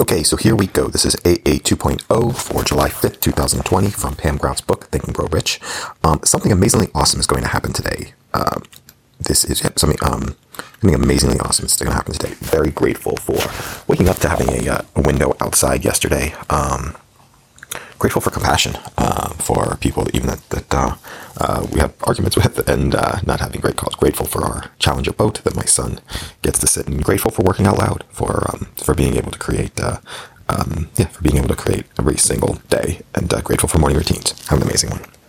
Okay, so here we go. This is AA 2.0 for July 5th, 2020 from Pam Grout's book, Thank and Grow Rich. Um, something amazingly awesome is going to happen today. Uh, this is something, um, something amazingly awesome is going to happen today. Very grateful for waking up to having a, uh, a window outside yesterday. Um, grateful for compassion uh, for people even that, that uh, we have arguments with and uh, not having great calls. Grateful for our Challenger boat that my son gets to sit in. Grateful for working out loud for um, for being able to create. Uh, um, yeah, for being able to create every single day, and uh, grateful for morning routines. Have an amazing one.